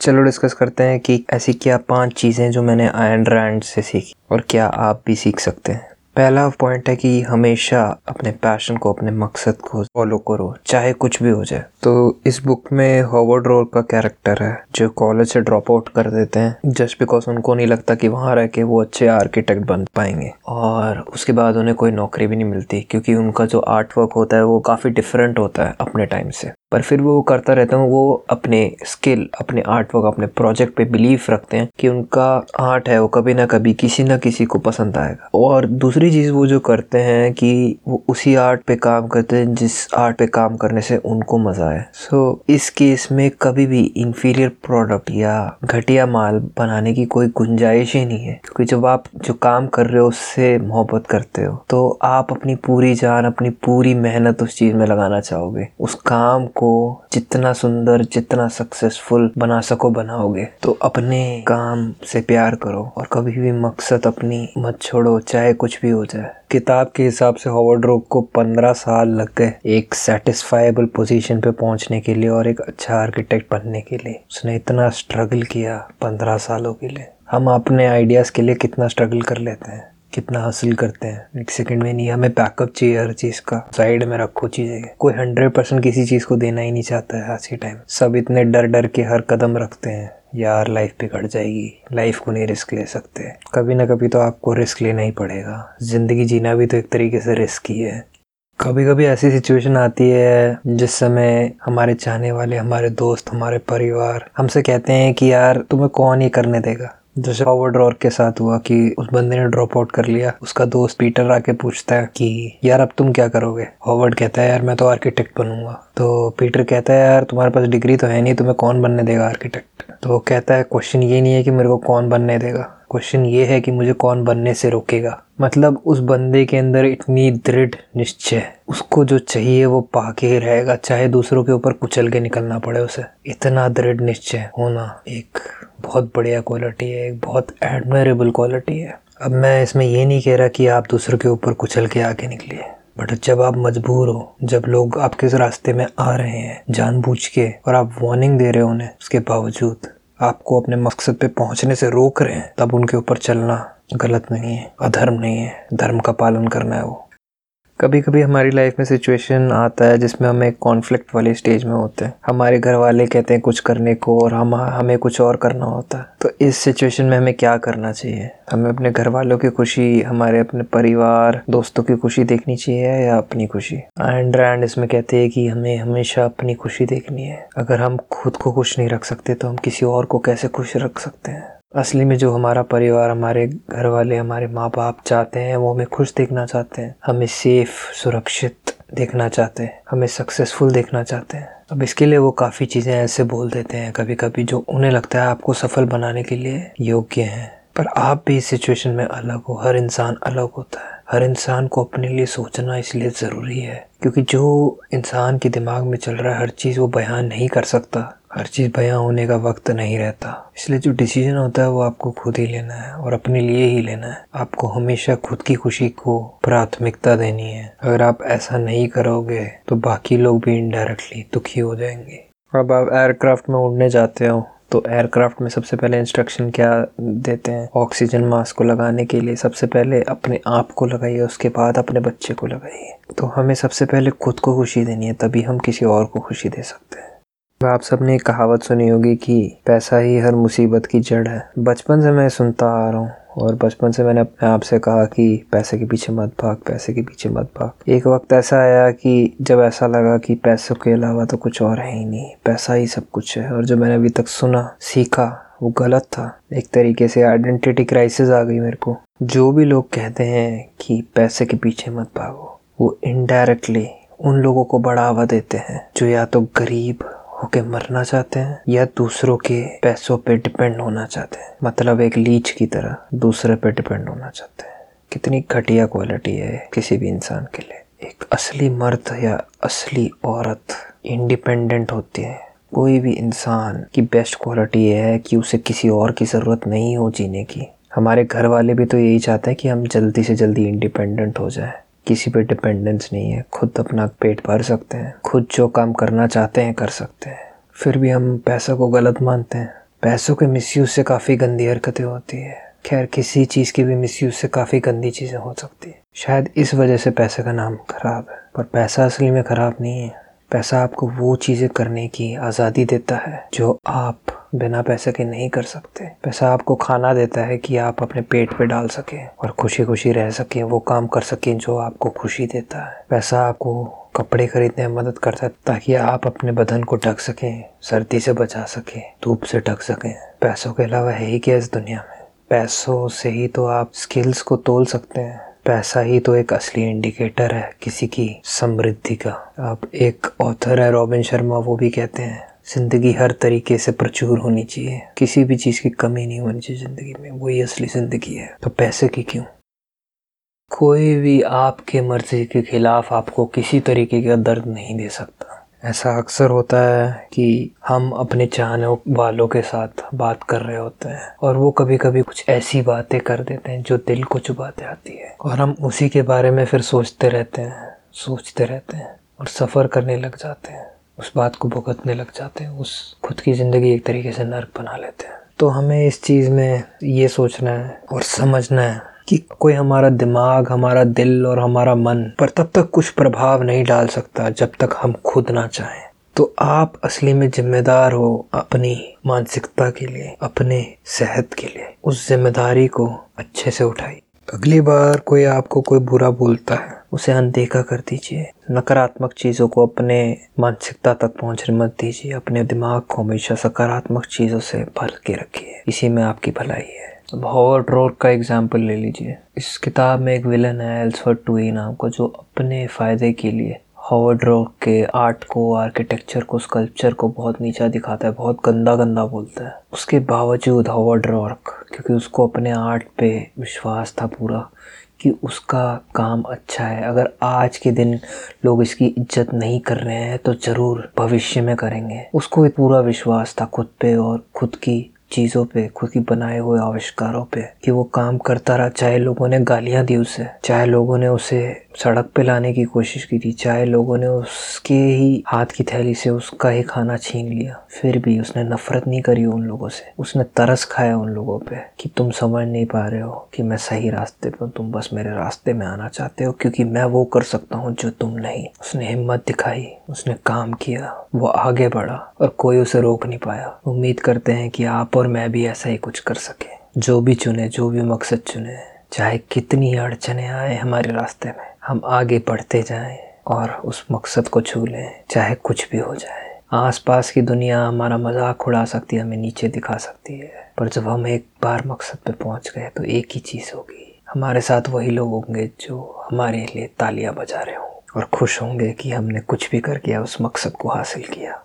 चलो डिस्कस करते हैं कि ऐसी क्या पाँच चीज़ें जो मैंने आयन रैंड से सीखी और क्या आप भी सीख सकते हैं। पहला पॉइंट है कि हमेशा अपने पैशन को, अपने मकसद को फॉलो करो, चाहे कुछ भी हो जाए। तो इस बुक में हॉवर्ड रोल का कैरेक्टर है, जो कॉलेज से ड्रॉप आउट कर देते हैं जस्ट बिकॉज़ उनको नहीं लगता कि वहाँ रह के वो अच्छे आर्किटेक्ट बन पाएँगे। और उसके बाद उन्हें कोई नौकरी भी नहीं मिलती, क्योंकि उनका जो आर्ट वर्क होता है वो काफ़ी डिफरेंट होता है अपने टाइम से। पर फिर वो करता रहता हूँ वो अपने स्किल अपने आर्ट वर्क अपने प्रोजेक्ट पे बिलीव रखते हैं कि उनका आर्ट है वो कभी ना कभी किसी ना किसी को पसंद आएगा। और दूसरी चीज़ वो जो करते हैं कि वो उसी आर्ट पे काम करते हैं जिस आर्ट पे काम करने से उनको मज़ा आए। सो so, इस केस में कभी भी इंफीरियर प्रोडक्ट या घटिया माल बनाने की कोई गुंजाइश ही नहीं है। क्योंकि जब आप जो काम कर रहे हो उससे मोहब्बत करते हो तो आप अपनी पूरी जान अपनी पूरी मेहनत उस चीज़ में लगाना चाहोगे। उस काम को जितना सुंदर, जितना सक्सेसफुल बना सको, बनाओगे। तो अपने काम से प्यार करो और कभी भी मकसद अपनी मत छोड़ो, चाहे कुछ भी हो जाए। किताब के हिसाब से हॉवर्ड रोक को पंद्रह साल लग गए एक सेटिस्फाइबल पोजीशन पे पहुँचने के लिए और एक अच्छा आर्किटेक्ट बनने के लिए। उसने इतना स्ट्रगल किया पंद्रह सालों के लिए। हम अपने आइडियाज़ के लिए कितना स्ट्रगल कर लेते हैं। कितना हासिल करते हैं। एक सेकंड में नहीं, हमें बैकअप चाहिए हर चीज़ का। साइड में रखो चीज़ें। कोई हंड्रेड परसेंट किसी चीज़ को देना ही नहीं चाहता है आज के टाइम सब इतने डर डर के हर कदम रखते हैं। यार लाइफ बिगड़ जाएगी। लाइफ को नहीं रिस्क ले सकते। कभी ना कभी तो आपको रिस्क लेना ही पड़ेगा। ज़िंदगी जीना भी तो एक तरीके से रिस्क ही है। कभी कभी ऐसी सिचुएशन आती है जिस समय हमारे चाहने वाले, हमारे दोस्त, हमारे परिवार हमसे कहते हैं कि, यार, तुम्हें कौन ये करने देगा? जैसे हॉवर्ड रॉक के साथ हुआ कि उस बंदे ने ड्रॉप आउट कर लिया। उसका दोस्त पीटर आके पूछता है कि, यार, अब तुम क्या करोगे? हॉवर्ड कहता है, यार, मैं तो आर्किटेक्ट बनूँगा। तो पीटर कहता है, यार, तुम्हारे पास डिग्री तो है नहीं, तुम्हें कौन बनने देगा आर्किटेक्ट तो कहता है क्वेश्चन ये नहीं है कि मेरे को कौन बनने देगा। क्वेश्चन ये है कि मुझे कौन बनने से रोकेगा। मतलब उस बंदे के अंदर इतनी दृढ़ निश्चय, उसको जो चाहिए वो पाके ही रहेगा, चाहे दूसरों के ऊपर कुचल के निकलना पड़े उसे। इतना दृढ़ निश्चय होना एक बहुत बढ़िया क्वालिटी है, एक बहुत एडमरेबल क्वालिटी है। अब मैं इसमें ये नहीं कह रहा कि आप दूसरों के ऊपर कुचल के आगे निकलिए बट जब आप मजबूर हो, जब लोग आपके इस रास्ते में आ रहे हैं, जानबूझ के, और आप वार्निंग दे रहे हो उन्हें, उसके बावजूद आपको अपने मकसद पे पहुँचने से रोक रहे हैं, तब उनके ऊपर चलना गलत नहीं है, अधर्म नहीं है, धर्म का पालन करना है वो। कभी कभी हमारी लाइफ में सिचुएशन आता है जिसमें हम एक कॉन्फ्लिक्ट वाले स्टेज में होते हैं। हमारे घर वाले कहते हैं कुछ करने को और हम, हमें कुछ और करना होता है। तो इस सिचुएशन में हमें क्या करना चाहिए? हमें अपने घर वालों की खुशी, हमारे अपने परिवार, दोस्तों की खुशी देखनी चाहिए या अपनी खुशी? एंड रैंड इसमें कहते हैं कि हमें हमेशा अपनी खुशी देखनी है। अगर हम खुद को खुश नहीं रख सकते तो हम किसी और को कैसे खुश रख सकते हैं? असली में जो हमारा परिवार, हमारे घर वाले हमारे माँ बाप चाहते हैं, वो हमें खुश देखना चाहते हैं। हमें सेफ़ सुरक्षित देखना चाहते हैं। हमें सक्सेसफुल देखना चाहते हैं। अब इसके लिए वो काफ़ी चीज़ें ऐसे बोल देते हैं कभी कभी जो उन्हें लगता है आपको सफल बनाने के लिए योग्य हैं। पर आप भी इस सिचुएशन में अलग हो। हर इंसान अलग होता है। हर इंसान को अपने लिए सोचना इसलिए ज़रूरी है। क्योंकि जो इंसान के दिमाग में चल रहा है, हर चीज़ वो बयान नहीं कर सकता। हर चीज़ बयां होने का वक्त नहीं रहता। इसलिए जो डिसीज़न होता है वो आपको खुद ही लेना है और अपने लिए ही लेना है। आपको हमेशा खुद की खुशी को प्राथमिकता देनी है। अगर आप ऐसा नहीं करोगे तो बाकी लोग भी इनडायरेक्टली दुखी हो जाएँगे। अब आप एयरक्राफ्ट में उड़ने जाते हो तो एयरक्राफ्ट में सबसे पहले इंस्ट्रक्शन क्या देते हैं? ऑक्सीजन मास्क को लगाने के लिए सबसे पहले अपने आप को लगाइए, उसके बाद अपने बच्चे को लगाइए। तो हमें सबसे पहले खुद को खुशी देनी है, तभी हम किसी और को खुशी दे सकते हैं। आप सबने एक कहावत सुनी होगी कि पैसा ही हर मुसीबत की जड़ है। बचपन से मैं सुनता आ रहा हूँ और बचपन से मैंने अपने आप से कहा कि पैसे के पीछे मत भाग, पैसे के पीछे मत भाग। एक वक्त ऐसा आया कि जब ऐसा लगा कि पैसों के अलावा तो कुछ और है ही नहीं, पैसा ही सब कुछ है। और जो मैंने अभी तक सुना, सीखा, वो गलत था। एक तरीके से आइडेंटिटी क्राइसिस आ गई मेरे को। जो भी लोग कहते हैं कि पैसे के पीछे मत भागो, वो इनडायरेक्टली उन लोगों को बढ़ावा देते हैं जो या तो गरीब होके मरना चाहते हैं या दूसरों के पैसों पे डिपेंड होना चाहते हैं? मतलब एक लीच की तरह दूसरे पे डिपेंड होना चाहते हैं। कितनी घटिया क्वालिटी है किसी भी इंसान के लिए। एक असली मर्द या असली औरत इंडिपेंडेंट होती है। कोई भी इंसान की बेस्ट क्वालिटी यह है कि उसे किसी और की ज़रूरत नहीं हो जीने की। हमारे घर वाले भी तो यही चाहते हैं कि हम जल्दी से जल्दी इंडिपेंडेंट हो जाए। किसी पे डिपेंडेंस नहीं है। खुद अपना पेट भर सकते हैं। खुद जो काम करना चाहते हैं, कर सकते हैं। फिर भी हम पैसा को गलत मानते हैं। पैसों के मिसयूज से काफ़ी गंदी हरकतें होती है। खैर, किसी चीज़ की भी मिसयूज से काफ़ी गंदी चीज़ें हो सकती है। शायद इस वजह से पैसे का नाम खराब है। पर पैसा असली में ख़राब नहीं है। पैसा आपको वो चीज़ें करने की आज़ादी देता है, जो आप बिना पैसे के नहीं कर सकते। पैसा आपको खाना देता है कि आप अपने पेट पे डाल सकें और खुशी खुशी रह सकें, वो काम कर सकें जो आपको खुशी देता है। पैसा आपको कपड़े खरीदने में मदद करता है ताकि आप अपने बदन को ढक सकें, सर्दी से बचा सकें, धूप से ढक सकें। पैसों के अलावा है ही क्या इस दुनिया में? पैसों से ही तो आप स्किल्स को तोल सकते हैं। पैसा ही तो एक असली इंडिकेटर है किसी की समृद्धि का। अब एक ऑथर है रॉबिन शर्मा वो भी कहते हैं ज़िंदगी हर तरीके से प्रचुर होनी चाहिए। किसी भी चीज़ की कमी नहीं होनी चाहिए ज़िंदगी में। वही असली ज़िंदगी है। तो पैसे की क्यों? कोई भी आपके मर्ज़ी के खिलाफ आपको किसी तरीके का दर्द नहीं दे सकता। ऐसा अक्सर होता है कि हम अपने चाहने वालों के साथ बात कर रहे होते हैं और वो कभी कभी कुछ ऐसी बातें कर देते हैं जो दिल को चुभाते आती है। और हम उसी के बारे में फिर सोचते रहते हैं, सोचते रहते हैं और सफ़र करने लग जाते हैं। उस बात को भुगतने लग जाते हैं, उस खुद की ज़िंदगी एक तरीके से नर्क बना लेते हैं। तो हमें इस चीज़ में ये सोचना है और समझना है कि कोई हमारा दिमाग, हमारा दिल और हमारा मन पर तब तक कुछ प्रभाव नहीं डाल सकता जब तक हम खुद ना चाहें। तो आप असली में जिम्मेदार हो अपनी मानसिकता के लिए, अपने सेहत के लिए। उस ज़िम्मेदारी को अच्छे से उठाई अगली बार कोई आपको कोई बुरा बोलता है उसे अनदेखा कर दीजिए। नकारात्मक चीज़ों को अपने मानसिकता तक पहुँचने मत दीजिए। अपने दिमाग को हमेशा सकारात्मक चीज़ों से भर के रखिए। इसी में आपकी भलाई है। अब हॉवर्ड रोड का एग्ज़ाम्पल ले लीजिए। इस किताब में एक विलन है एल्सफर्ड टूई नाम को, जो अपने फ़ायदे के लिए हॉवर्ड रॉक के आर्ट को, आर्किटेक्चर को, स्कल्पचर को बहुत नीचा दिखाता है, बहुत गंदा गंदा बोलता है। उसके बावजूद हॉवर्ड रॉक क्योंकि उसको अपने आर्ट पे विश्वास था पूरा कि उसका काम अच्छा है। अगर आज के दिन लोग इसकी इज़्ज़त नहीं कर रहे हैं तो ज़रूर भविष्य में करेंगे। उसको पूरा विश्वास था खुद पे और खुद की चीज़ों पे, खुद की बनाए हुए आविष्कारों पे, कि वो काम करता रहा। चाहे लोगों ने गालियाँ दी उसे, चाहे लोगों ने उसे सड़क पे लाने की कोशिश की थी। चाहे लोगों ने उसके ही हाथ की थैली से उसका ही खाना छीन लिया, फिर भी उसने नफरत नहीं करी उन लोगों से। उसने तरस खाया उन लोगों पे कि तुम समझ नहीं पा रहे हो कि मैं सही रास्ते पे तुम बस मेरे रास्ते में आना चाहते हो, क्योंकि मैं वो कर सकता हूँ जो तुम नहीं। उसने हिम्मत दिखाई, उसने काम किया, वो आगे बढ़ा और कोई उसे रोक नहीं पाया। उम्मीद करते हैं कि आप और मैं भी ऐसा ही कुछ कर सके। जो भी चुने, जो भी मकसद चुने, चाहे कितनी अड़चने आए हमारे रास्ते में। हम आगे बढ़ते जाएँ और उस मकसद को छू लें, चाहे कुछ भी हो जाए। आसपास की दुनिया हमारा मज़ाक उड़ा सकती है, हमें नीचे दिखा सकती है। पर जब हम एक बार मकसद पे पहुँच गए तो एक ही चीज़ होगी। हमारे साथ वही लोग होंगे जो हमारे लिए तालियाँ बजा रहे हों और खुश होंगे कि हमने कुछ भी करके उस मकसद को हासिल किया।